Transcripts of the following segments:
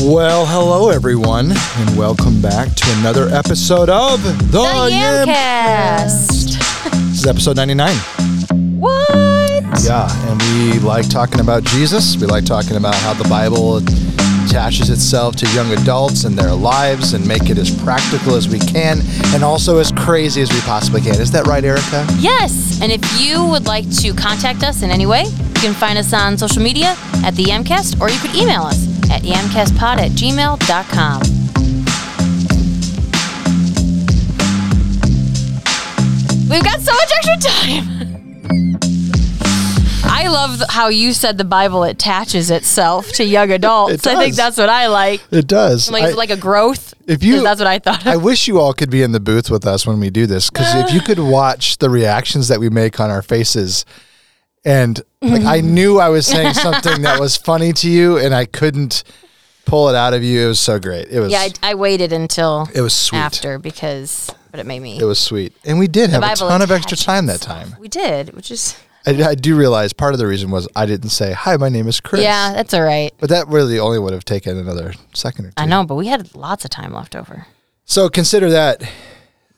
Well, hello everyone, and welcome back to another episode of the, The Yamcast. Yamcast. This is episode 99. What? Yeah, and we like talking about Jesus. We like talking about how the Bible attaches itself to young adults and their lives and make it as practical as we can and also as crazy as we possibly can. Is that right, Erica? Yes. And if you would like to contact us in any way, you can find us on social media at the Yamcast, or you could email us at yamcastpod at gmail.com. We've got so much extra time. I love how you said the Bible attaches itself to young adults. I think that's what I like. It does. Like, I- like a growth. if you- that's what I thought. I wish you all could be in the booth with us when we do this because if you could watch the reactions that we make on our faces, and like I knew I was saying something that was funny to you, and I couldn't pull it out of you. It was so great. It was. yeah, I, I waited until it was sweet. after because, but it made me. It was sweet, and we did have a ton of extra time that time. We did, which is I, I do realize part of the reason was I didn't say hi. My name is Chris. yeah, that's all right. But that really only would have taken another second or two. I know, but we had lots of time left over. So consider that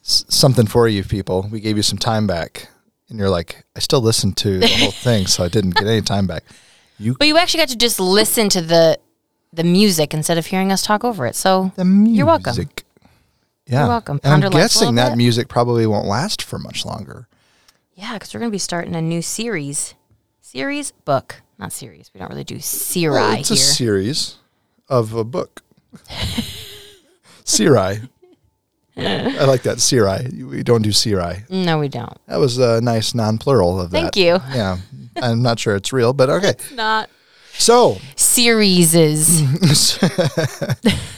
s- something for you people. We gave you some time back, and you're like, I still listened to the whole thing, so I didn't get any time back. You But you actually got to just listen to the the music instead of hearing us talk over it. So the music. You're welcome. Yeah, You're welcome. And I'm Ponder life a guessing that bit. music probably won't last for much longer. yeah, because we're gonna be starting a new series, series book, not series. We don't really do siri Well, it's here. a series of a book. Siri. I like that. Siri. We don't do Siri. no, we don't. That was a nice non-plural of that. Thank you. Yeah. I'm not sure it's real, but okay. Not So series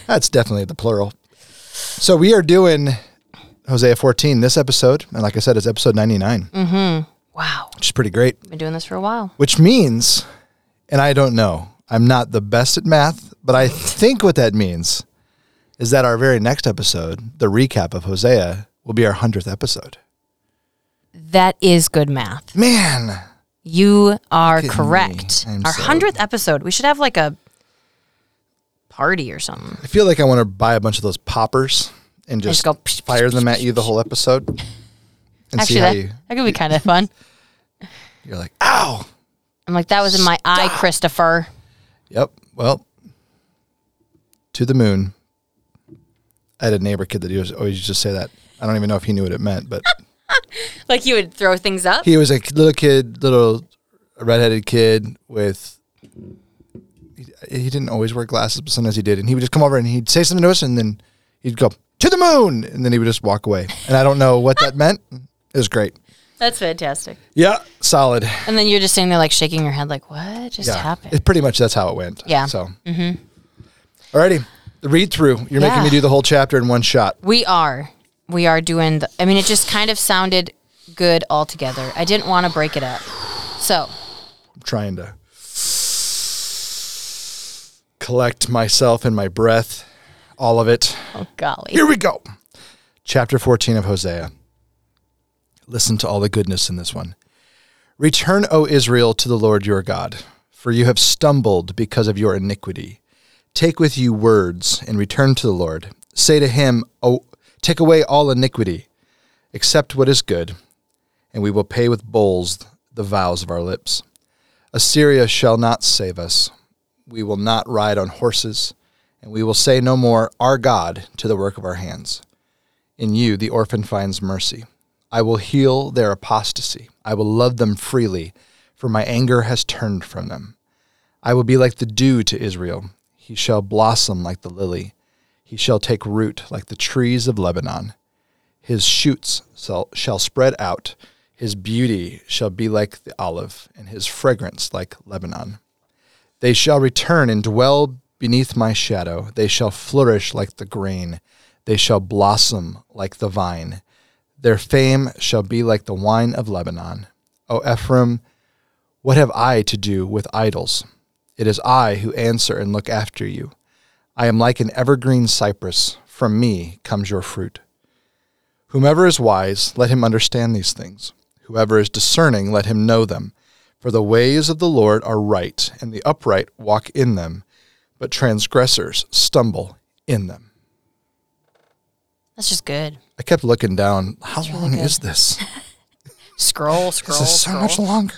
that's definitely the plural. So we are doing Hosea 14 this episode, and like I said, it's episode 99, mm-hmm. wow. which is pretty great. Been doing this for a while. Which means, and I don't know, I'm not the best at math, but I think what that means is that our very next episode, the recap of Hosea, will be our hundredth episode. That is good math. Man, You are Look at me. correct. Our so- hundredth episode. We should have like a party or something. I feel like I want to buy a bunch of those poppers and just, just go fire them at you the whole episode, and Actually, see how that, you that could be kind of fun. you're like, ow. I'm like, that was in my eye, Christopher. Yep. Well, to the moon. I had a neighbor kid that he was always used to say that. I don't even know if he knew what it meant, but Like you would throw things up. he was a little kid, little redheaded kid with. He, he didn't always wear glasses, but sometimes he did, and he would just come over and he'd say something to us, and then he'd go to the moon, and then he would just walk away, and I don't know what that meant. It was great. That's fantastic. Yeah, solid. And then you're just sitting there like shaking your head, like, what just Yeah, happened? it pretty much that's how it went. Yeah. So, mm-hmm. alrighty, read through. You're making me do the whole chapter in one shot. we are. We are doing the, I mean, it just kind of sounded good altogether. I didn't want to break it up. So, I'm trying to collect myself and my breath, all of it. oh golly. Here we go. Chapter 14 of Hosea. Listen to all the goodness in this one. Return, O Israel, to the Lord your God, for you have stumbled because of your iniquity. Take with you words and return to the Lord. Say to him, O take away all iniquity, accept what is good, and we will pay with bowls the vows of our lips. Assyria shall not save us. We will not ride on horses, and we will say no more, Our God, to the work of our hands. In you the orphan finds mercy. I will heal their apostasy. I will love them freely, for my anger has turned from them. I will be like the dew to Israel. He shall blossom like the lily. He shall take root like the trees of Lebanon. His shoots shall, spread out. His beauty shall be like the olive, and his fragrance like Lebanon. They shall return and dwell beneath my shadow. They shall flourish like the grain. They shall blossom like the vine. Their fame shall be like the wine of Lebanon. O Ephraim, what have I to do with idols? It is I who answer and look after you. I am like an evergreen cypress. From me comes your fruit. Whomever is wise, let him understand these things. Whoever is discerning, let him know them. For the ways of the Lord are right, and the upright walk in them. but transgressors stumble in them. That's just good. I kept looking down. How long is this? Scroll, scroll, This is so scroll. much longer.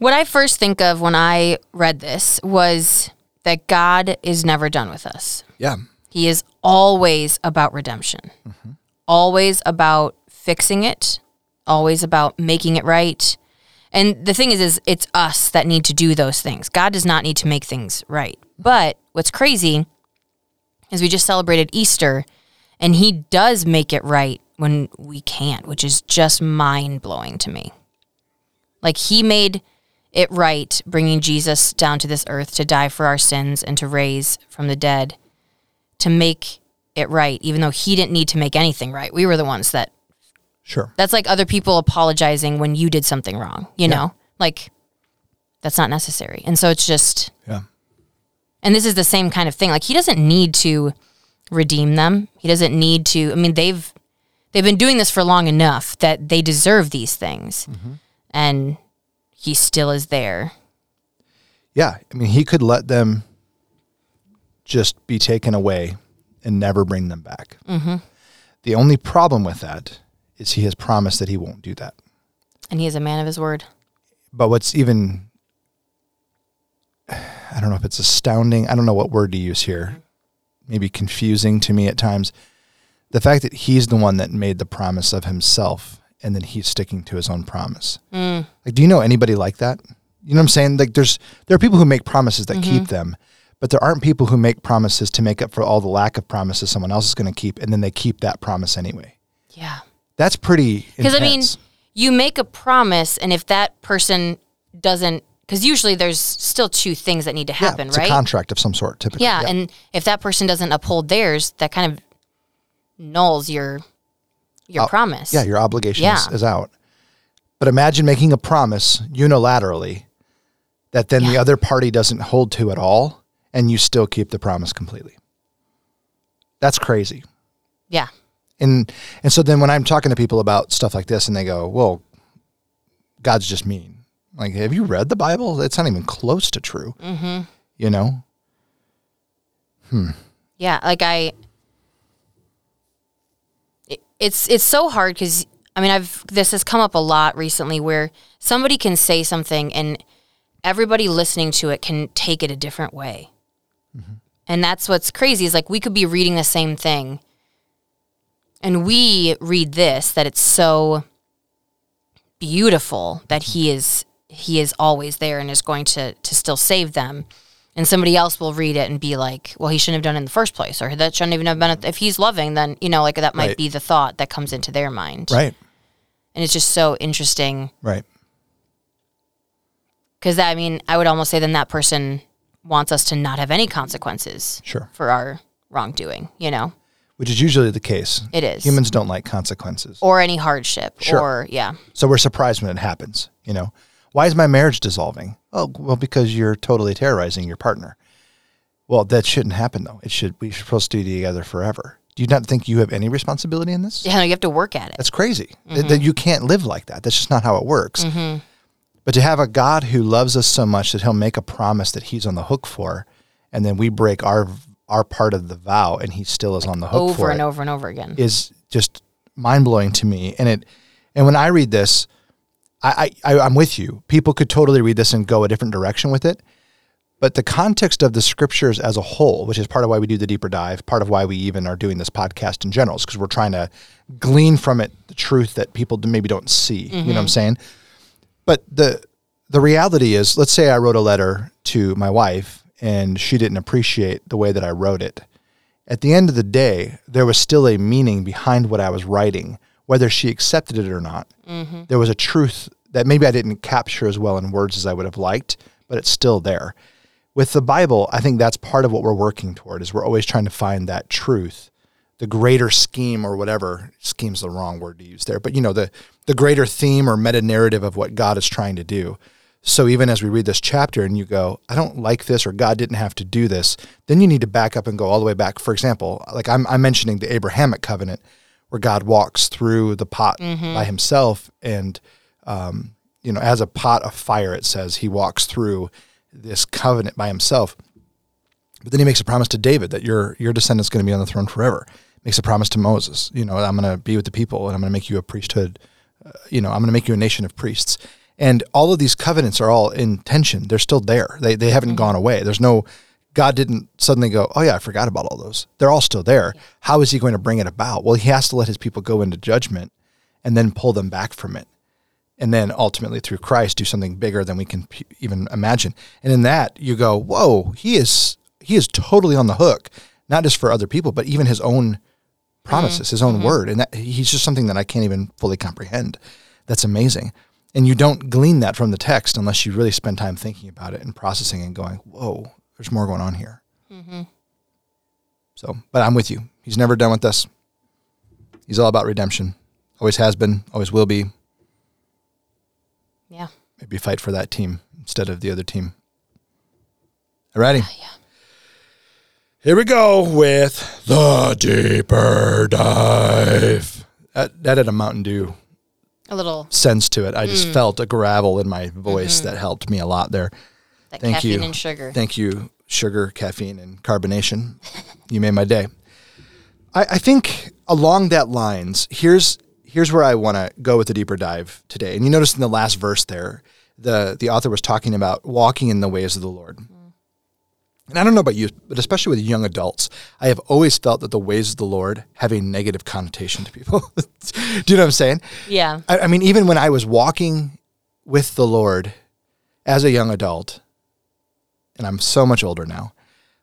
What I first think of when I read this was that God is never done with us. Yeah. He is always about redemption, mm-hmm. always about fixing it, always about making it right. And the thing is, is it's us that need to do those things. God does not need to make things right. Mm-hmm. But what's crazy is we just celebrated Easter, and He does make it right when we can't, which is just mind blowing to me. Like He made it right, bringing Jesus down to this earth to die for our sins and to raise from the dead to make it right, even though he didn't need to make anything right. We were the ones that Sure. that's like other people apologizing when you did something wrong, you know? Like that's not necessary. And so it's just Yeah. and this is the same kind of thing. Like he doesn't need to redeem them. He doesn't need to I mean they've they've been doing this for long enough that they deserve these things. Mm-hmm. And he still is there. Yeah. I mean, he could let them just be taken away and never bring them back. Mm-hmm. The only problem with that is he has promised that he won't do that. And he is a man of his word. But what's even, I don't know if it's astounding, I don't know what word to use here, maybe confusing to me at times. The fact that he's the one that made the promise of himself and then he's sticking to his own promise. Mm. Like, do you know anybody like that? You know what I'm saying? Like, there's there are people who make promises that keep mm-hmm. them, but there aren't people who make promises to make up for all the lack of promises someone else is going to keep, and then they keep that promise anyway. Yeah. That's pretty. Because I mean, you make a promise, and if that person doesn't, because usually there's still two things that need to happen, yeah, right? a contract of some sort, typically. yeah, and if that person doesn't uphold theirs, that kind of nulls your your promise. Uh, Yeah, your obligation is, Yeah. is out. But imagine making a promise unilaterally that then the other party doesn't hold to at all, and you still keep the promise completely. That's crazy. yeah, And and so then when I'm talking to people about stuff like this, and they go, "Well, God's just mean." Like, have you read the Bible? It's not even close to true. Mm-hmm. You know? Hmm. Yeah. Like I, it's it's so hard because I mean I've this has come up a lot recently where somebody can say something and everybody listening to it can take it a different way. Mm-hmm. And that's what's crazy is like we could be reading the same thing and we read this that it's so beautiful that he is he is always there and is going to to still save them and somebody else will read it and be like well he shouldn't have done it in the first place or that shouldn't even have been if he's loving then you know like that might Right. be the thought that comes into their mind Right. and it's just so interesting Right. because i mean i would almost say then that person wants us to not have any consequences Sure. for our wrongdoing you know Which is usually the case. it is Humans don't like consequences. or any hardship Sure. or yeah So we're surprised when it happens. You know, why is my marriage dissolving? Oh, well, because you're totally terrorizing your partner. Well, that shouldn't happen though. It should. We're supposed to be together forever. Do you not think you have any responsibility in this? yeah no, you have to work at it That's crazy. That- mm-hmm. That you can't live like that. That's just not how it works. Mm-hmm. But to have a God who loves us so much that He'll make a promise that He's on the hook for, and then we break our our part of the vow, and He still is on the hook over for and it over and over again is just mind blowing to me. And it, and when I read this, I, I, I'm with you. People could totally read this and go a different direction with it. But the context of the scriptures as a whole, which is part of why we do the deeper dive, part of why we even are doing this podcast in general, is because we're trying to glean from it the truth that people maybe don't see. You know what I'm mm-hmm. saying? But the the reality is, let's say I wrote a letter to my wife and she didn't appreciate the way that I wrote it at the end of the day, there was still a meaning behind what I was writing, whether she accepted it or not. Mm-hmm. There was a truth that maybe I didn't capture as well in words as I would have liked, but it's still there. With the Bible, I think that's part of what we're working toward is we're always trying to find that truth, the greater scheme or whatever scheme's the wrong word to use there, but you know, the the greater theme or meta narrative of what God is trying to do. So even as we read this chapter and you go, I don't like this or God didn't have to do this, then you need to back up and go all the way back. For example, like I'm, I'm mentioning the Abrahamic covenant where God walks through the pot by himself and, um, you know, as a pot of fire, it says he walks through this covenant by himself. But then he makes a promise to David that your your descendant's going to be on the throne forever. Makes a promise to Moses, you know, I'm going to be with the people and I'm going to make you a priesthood. Uh, you know, I'm going to make you a nation of priests. And all of these covenants are all in tension. They're still there. They they haven't gone away. There's no God didn't suddenly go, "Oh yeah, I forgot about all those." They're all still there. How is he going to bring it about? Well, he has to let his people go into judgment and then pull them back from it. And then ultimately through Christ do something bigger than we can p- even imagine. And in that, you go, "Whoa, he is he is totally on the hook, not just for other people, but even his own promises, mm-hmm. his own mm-hmm. word." And that he's just something that I can't even fully comprehend. That's amazing. And you don't glean that from the text unless you really spend time thinking about it and processing and going, "Whoa, there's more going on here." Mm-hmm. So, but I'm with you. He's never done with us. He's all about redemption. Always has been, always will be. Yeah. Maybe fight for that team instead of the other team. Alrighty. Yeah. Here we go with the deeper dive. That, that had a Mountain Dew A little sense to it. I just mm. felt a gravel in my voice mm-hmm. that helped me a lot there. That Thank caffeine you. and sugar. Thank you, sugar, caffeine, and carbonation. you made my day. I, I think along that lines, here's here's where I want to go with the deeper dive today. And you notice in the last verse there, the the author was talking about walking in the ways of the Lord. And I don't know about you, but especially with young adults, I have always felt that the ways of the Lord have a negative connotation to people. Do you know what I'm saying? yeah. I, I mean, even when I was walking with the Lord as a young adult, and I'm so much older now,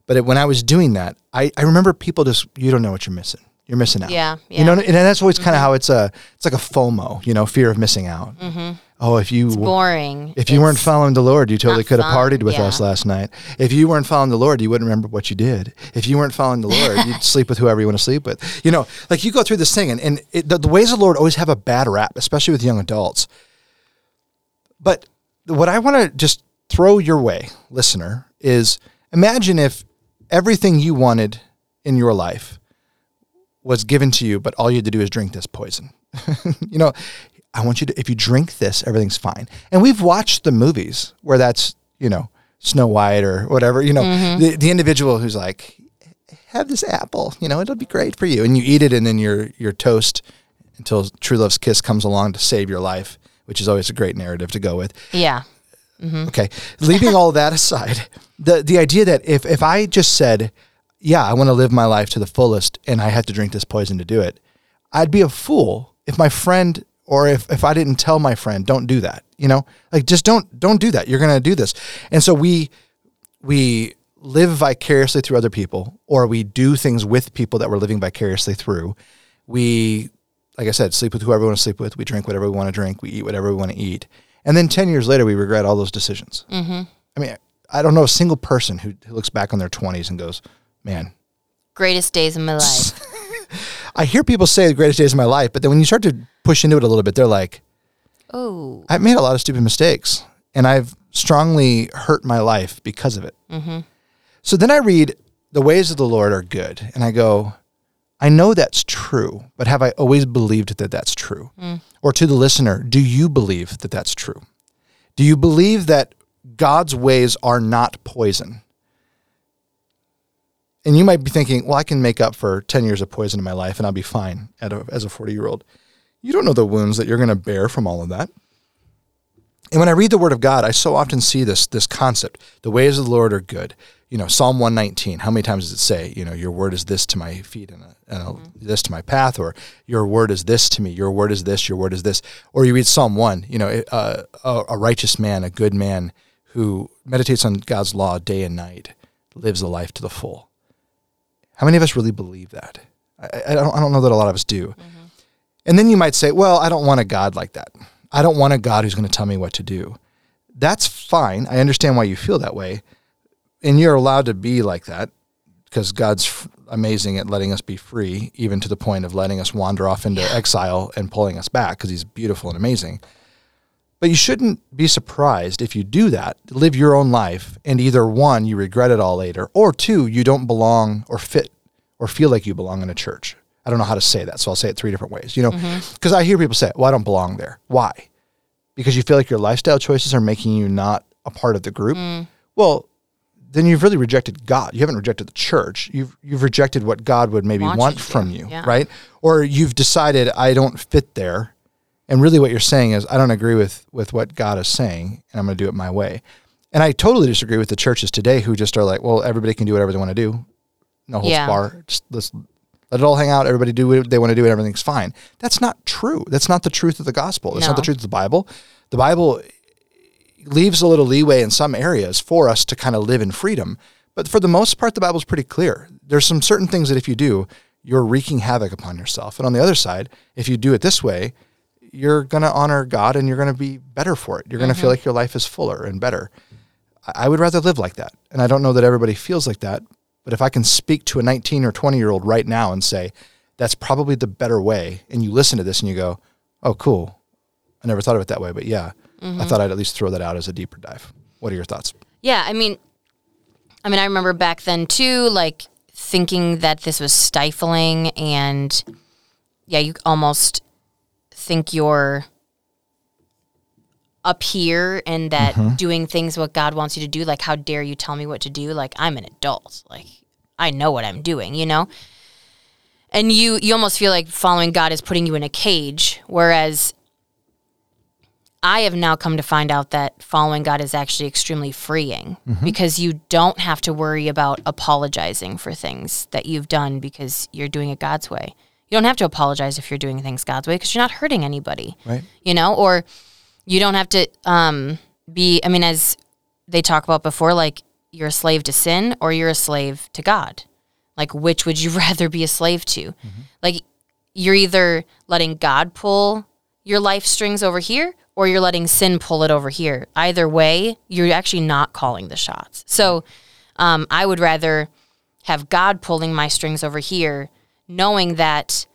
but it, when I was doing that, I, I remember people just, you don't know what you're missing. You're missing out. Yeah, You know, and that's always kind of how it's a, it's like a FOMO, you know, fear of missing out. Oh, if you, Boring. if you weren't following the Lord, you totally could have partied with yeah. us last night. If you weren't following the Lord, you wouldn't remember what you did. If you weren't following the Lord, you'd sleep with whoever you want to sleep with. You know, like you go through this thing, and, and it, the, the ways of the Lord always have a bad rap, especially with young adults. But what I want to just throw your way, listener, is imagine if everything you wanted in your life was given to you, but all you had to do is drink this poison. you know, I want you to, if you drink this, everything's fine. And we've watched the movies where that's, you know, Snow White or whatever, you know, mm-hmm. the, the individual who's like, have this apple, you know, it'll be great for you. And you eat it and then you're, you're toast until true love's kiss comes along to save your life, which is always a great narrative to go with. Yeah. Mm-hmm. Okay. Leaving all that aside, the the idea that if if I just said, "Yeah, I want to live my life to the fullest and I had to drink this poison to do it," I'd be a fool if my friend or if if I didn't tell my friend, "Don't do that." You know? Like just don't don't do that. You're going to do this. And so we we live vicariously through other people or we do things with people that we're living vicariously through. We like I said, sleep with whoever we want to sleep with. We drink whatever we want to drink. We eat whatever we want to eat. And then 10 years later, we regret all those decisions. Mm-hmm. I mean, I don't know a single person who, who looks back on their 20s and goes, man, Greatest days of my life. I hear people say the greatest days of my life, but then when you start to push into it a little bit, they're like, oh. I've made a lot of stupid mistakes and I've strongly hurt my life because of it. So then I read, The ways of the Lord are good. And I go, I know that's true, but have I always believed that that's true? Mm. Or to the listener, do you believe that that's true? Do you believe that God's ways are not poison? And you might be thinking, well, I can make up for 10 years of poison in my life and I'll be fine at a, as a 40 year old. You don't know the wounds that you're going to bear from all of that. And when I read the Word of God, I so often see this this concept: the ways of the Lord are good. You know, Psalm one nineteen. How many times does it say, you know, your word is this to my feet and, a, and a, this to my path, or your word is this to me, your word is this, your word is this. Or you read Psalm one. You know, uh, a, a righteous man, a good man who meditates on God's law day and night, lives a life to the full. How many of us really believe that? I, I, don't, I don't know that a lot of us do. Mm-hmm. And then you might say, well, I don't want a God like that. I don't want a God who's going to tell me what to do. That's fine. I understand why you feel that way. And you're allowed to be like that because God's f- amazing at letting us be free, even to the point of letting us wander off into exile and pulling us back because he's beautiful and amazing. But you shouldn't be surprised if you do that, live your own life, and either one, you regret it all later, or two, you don't belong or fit or feel like you belong in a church. I don't know how to say that, so I'll say it three different ways. You know, mm-hmm. because I hear people say, "Well, I don't belong there." Why? Because you feel like your lifestyle choices are making you not a part of the group. Mm. Well, then you've really rejected God. You haven't rejected the church. You've you've rejected what God would maybe Want want, you to, from you, yeah. right? Or you've decided I don't fit there. And really what you're saying is I don't agree with with what God is saying and I'm going to do it my way. And I totally disagree with the churches today who just are like, well, everybody can do whatever they want to do. No holds Yeah. bar. Just let's let it all hang out. Everybody do what they want to do and everything's fine. That's not true. That's not the truth of the gospel. That's not the truth of the Bible. The Bible leaves a little leeway in some areas for us to kind of live in freedom. But for the most part, the Bible's pretty clear. There's some certain things that if you do, you're wreaking havoc upon yourself. And on the other side, if you do it this way, you're going to honor God and you're going to be better for it. You're going to feel mm-hmm. like your life is fuller and better. I would rather live like that. And I don't know that everybody feels like that. But if I can speak to a 19 or 20 year old right now and say, that's probably the better way, and you listen to this and you go, oh, cool. I never thought of it that way. But yeah, I mm-hmm. thought I'd at least throw that out as a deeper dive. What are your thoughts? Yeah, I mean, I mean, I remember back then too, like thinking that this was stifling, and yeah, you almost think you're up here and that mm-hmm. doing things what God wants you to do. Like, how dare you tell me what to do? Like, I'm an adult. Like, I know what I'm doing. You know. And you, you almost feel like following God is putting you in a cage, whereas I have now come to find out that following God is actually extremely freeing mm-hmm. because you don't have to worry about apologizing for things that you've done because you're doing it God's way. You don't have to apologize if you're doing things God's way because you're not hurting anybody, Right. you know, or you don't have to um, be, I mean, as they talk about before, like you're a slave to sin or you're a slave to God. Like, which would you rather be a slave to? Like, you're either letting God pull your life strings over here or you're letting sin pull it over here. Either way, you're actually not calling the shots. So um, I would rather have God pulling my strings over here, knowing that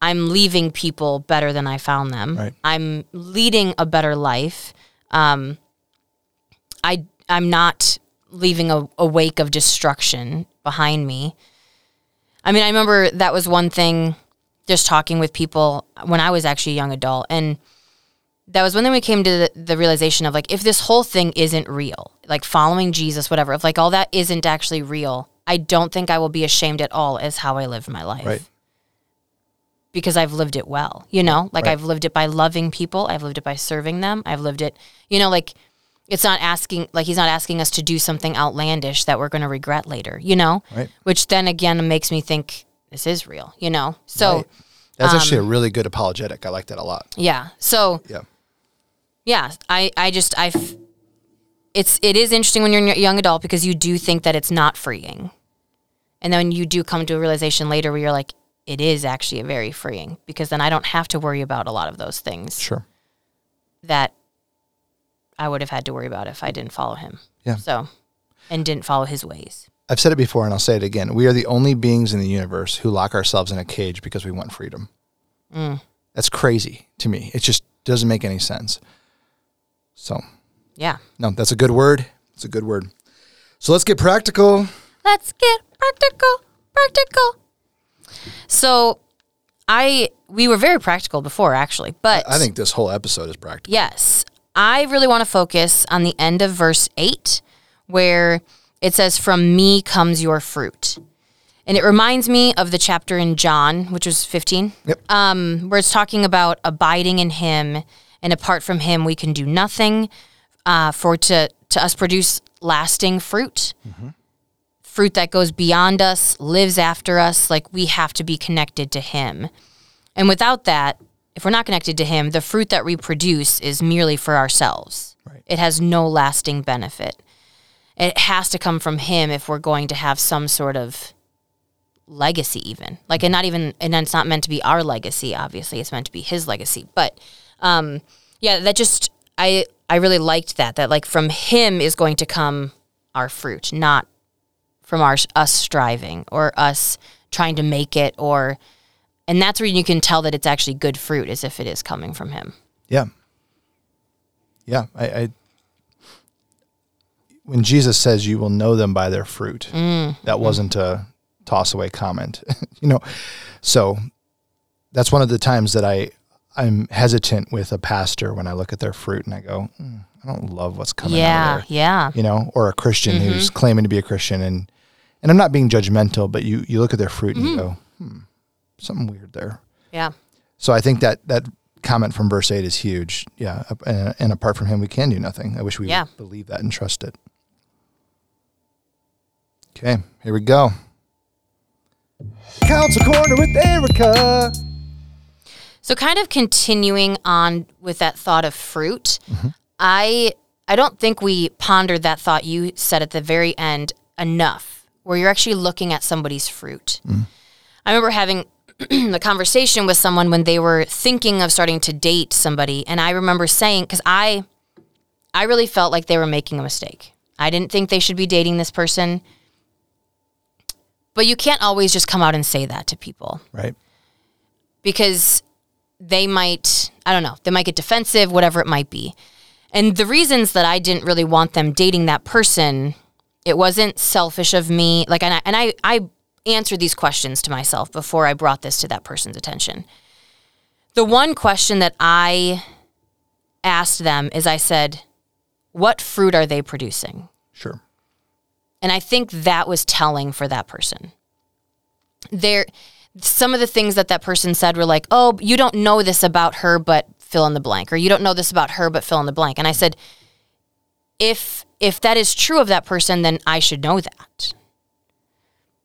I'm leaving people better than I found them. Right. I'm leading a better life. Um, I I'm not leaving a, a wake of destruction behind me. I mean, I remember that was one thing just talking with people when I was actually a young adult. And that was when then we came to the, the realization of like, if this whole thing isn't real, like following Jesus, whatever, if like all that isn't actually real, I don't think I will be ashamed at all as how I lived my life. Right. Because I've lived it well, you know, like Right. I've lived it by loving people. I've lived it by serving them. I've lived it, you know, like it's not asking, like he's not asking us to do something outlandish that we're going to regret later, you know, Right. which then again makes me think this is real, you know? So, Right. That's actually a Um, really good apologetic. I like that a lot. yeah. So, Yeah. yeah, I, I just, I, it's, it is interesting when you're a young adult because you do think that it's not freeing. And then you do come to a realization later where you're like, it is actually very freeing because then I don't have to worry about a lot of those things Sure. that I would have had to worry about if I didn't follow him. Yeah. So, and didn't follow his ways. I've said it before and I'll say it again. We are the only beings in the universe who lock ourselves in a cage because we want freedom. Mm. That's crazy to me. It just doesn't make any sense. So, Yeah. no, that's a good word. It's a good word. So let's get practical. Let's get practical, practical. So, I we were very practical before actually, but I think this whole episode is practical. yes, I really want to focus on the end of verse 8 where it says from me comes your fruit. And it reminds me of the chapter in John, which was 15, Yep. um, where it's talking about abiding in him and apart from him we can do nothing uh, for to to us produce lasting fruit fruit that goes beyond us lives after us like we have to be connected to him. And without that if we're not connected to him the fruit that we produce is merely for ourselves. Right. it has no lasting benefit. It has to come from him if we're going to have some sort of legacy even. Like and not even and it's not meant to be our legacy obviously. It's meant to be his legacy. But um yeah that just i i really liked that that like from him is going to come our fruit not from our us striving or us trying to make it or and that's where you can tell that it's actually good fruit as if it is coming from him Yeah. Yeah. I, I when Jesus says you will know them by their fruit, that wasn't a toss away comment. you know. So that's one of the times that I I'm hesitant with a pastor when I look at their fruit and I go, mm, I don't love what's coming out Yeah. Yeah. You know, or a Christian Mm-hmm. who's claiming to be a Christian and and I'm not being judgmental, but you you look at their fruit and you Mm-hmm. go, hmm, something weird there. Yeah. So I think that that comment from verse eight is huge. Yeah, and, and apart from Him, we can do nothing. I wish we Yeah. would believe that and trust it. Okay, here we go. Council Corner with Erica. So kind of continuing on with that thought of fruit, I I don't think we pondered that thought you said at the very end enough, where you're actually looking at somebody's fruit. I remember having the conversation with someone when they were thinking of starting to date somebody, and I remember saying because I I really felt like they were making a mistake. I didn't think they should be dating this person. But you can't always just come out and say that to people Right. because they might, I don't know, they might get defensive, whatever it might be. And the reasons that I didn't really want them dating that person, it wasn't selfish of me. Like, and I, and I, I answered these questions to myself before I brought this to that person's attention. The one question that I asked them is I said, What fruit are they producing? Sure. And I think that was telling for that person. There, some of the things that that person said were like, "Oh, you don't know this about her, but fill in the blank," or "You don't know this about her, but fill in the blank." And I said, "If if that is true of that person, then I should know that.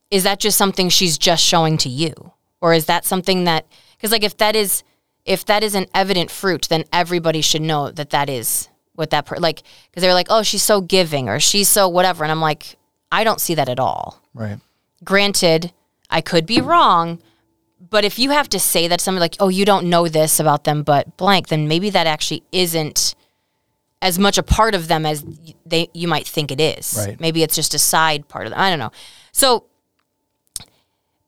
Is that just something she's just showing to you, or is that something that because like if that is if that is an evident fruit, then everybody should know that that is what that per- like because they're like, oh, she's so giving or she's so whatever, and I'm like, I don't see that at all. Right. Granted, I could be wrong, but if you have to say that somebody like, oh, you don't know this about them, but blank, then maybe that actually isn't as much a part of them as they you might think it is. Right. Maybe it's just a side part of them. I don't know. So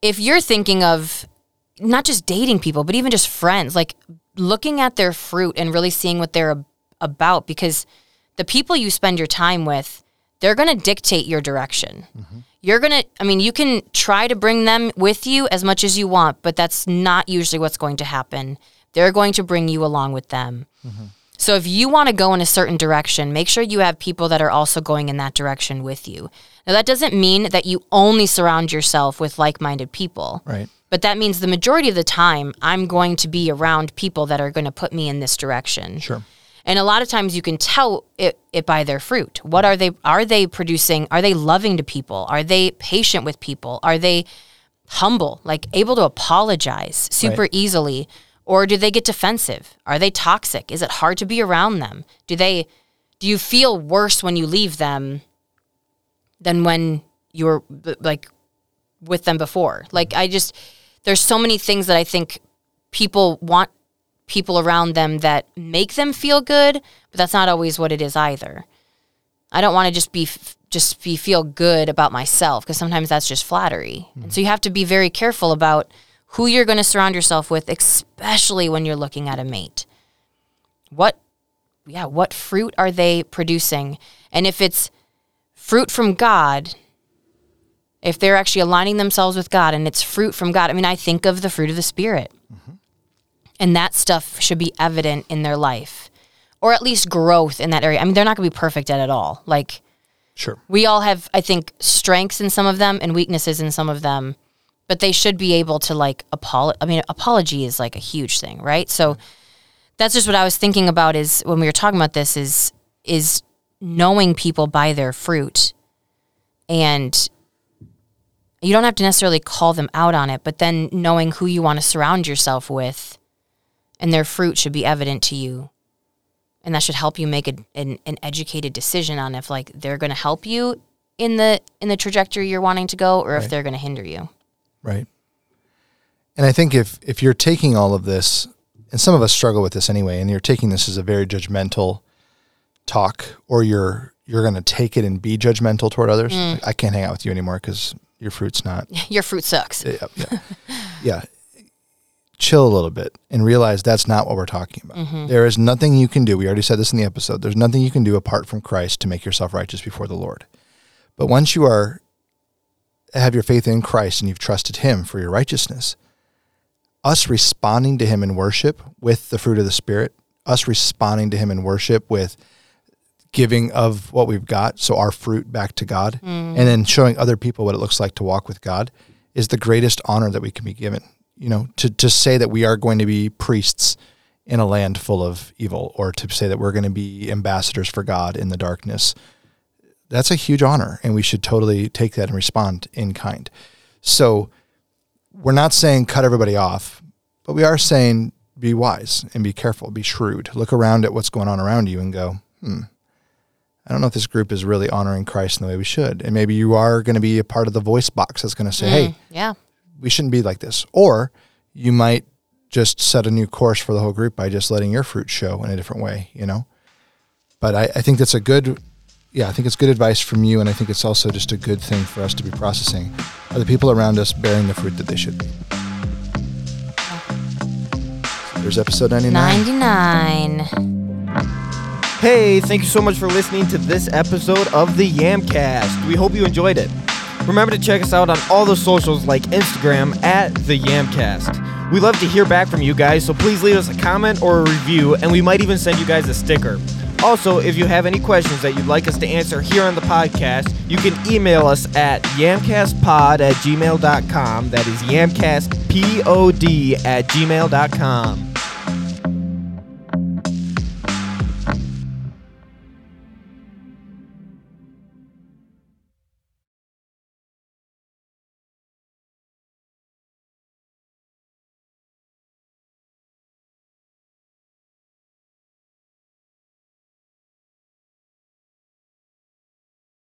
if you're thinking of not just dating people, but even just friends, like looking at their fruit and really seeing what they're ab- about, because the people you spend your time with, they're going to dictate your direction. Mm-hmm. You're going to, I mean, you can try to bring them with you as much as you want, but that's not usually what's going to happen. They're going to bring you along with them. Mm-hmm. So if you want to go in a certain direction, make sure you have people that are also going in that direction with you. Now that doesn't mean that you only surround yourself with like-minded people. Right. But that means the majority of the time I'm going to be around people that are going to put me in this direction. Sure. And a lot of times you can tell it, it by their fruit. What are they are they producing? Are they loving to people? Are they patient with people? Are they humble, like able to apologize super Right. easily? Or do they get defensive? Are they toxic? Is it hard to be around them? Do they do you feel worse when you leave them than when you were like with them before? Like I just there's so many things that I think people want people around them that make them feel good, but that's not always what it is either. I don't want to just be f- just be feel good about myself because sometimes that's just flattery. And mm. so you have to be very careful about who you're going to surround yourself with, especially when you're looking at a mate. What yeah, what fruit are they producing? And if it's fruit from God, if they're actually aligning themselves with God and it's fruit from God, I mean, I think of the fruit of the Spirit. Mm-hmm. And that stuff should be evident in their life or at least growth in that area. I mean, they're not going to be perfect at it all. Like, Sure. we all have, I think, strengths in some of them and weaknesses in some of them, but they should be able to, like, apologize. I mean, apology is like a huge thing, right? So mm-hmm. that's just what I was thinking about is when we were talking about this is, is knowing people by their fruit and you don't have to necessarily call them out on it, but then knowing who you want to surround yourself with and their fruit should be evident to you. And that should help you make a, an, an educated decision on if like they're going to help you in the in the trajectory you're wanting to go or if they're going to hinder you. Right. And I think if if you're taking all of this, and some of us struggle with this anyway, and you're taking this as a very judgmental talk, or you're you're going to take it and be judgmental toward others. Mm. Like, I can't hang out with you anymore because your fruit's not. Your fruit sucks. yeah, yeah. yeah. Chill a little bit and realize that's not what we're talking about. Mm-hmm. There is nothing you can do. We already said this in the episode. There's nothing you can do apart from Christ to make yourself righteous before the Lord. But once you are have your faith in Christ and you've trusted him for your righteousness, us responding to him in worship with the fruit of the spirit, us responding to him in worship with giving of what we've got, so our fruit back to God, mm. and then showing other people what it looks like to walk with God is the greatest honor that we can be given. You know, to to say that we are going to be priests in a land full of evil or to say that we're going to be ambassadors for God in the darkness. That's a huge honor and we should totally take that and respond in kind. So we're not saying cut everybody off, but we are saying be wise and be careful, be shrewd. Look around at what's going on around you and go, hmm, I don't know if this group is really honoring Christ in the way we should. And maybe you are going to be a part of the voice box that's going to say, hey, Yeah. we shouldn't be like this. Or you might just set a new course for the whole group by just letting your fruit show in a different way, you know? But I, I think that's a good, yeah, I think it's good advice from you. And I think it's also just a good thing for us to be processing. Are the people around us bearing the fruit that they should be? There's episode 99. 99. Hey, thank you so much for listening to this episode of the Yamcast. We hope you enjoyed it. Remember to check us out on all the socials like Instagram at the Yamcast. We love to hear back from you guys, so please leave us a comment or a review, and we might even send you guys a sticker. Also, if you have any questions that you'd like us to answer here on the podcast, you can email us at yamcastpod at gmail.com. That is yamcastpod at gmail.com.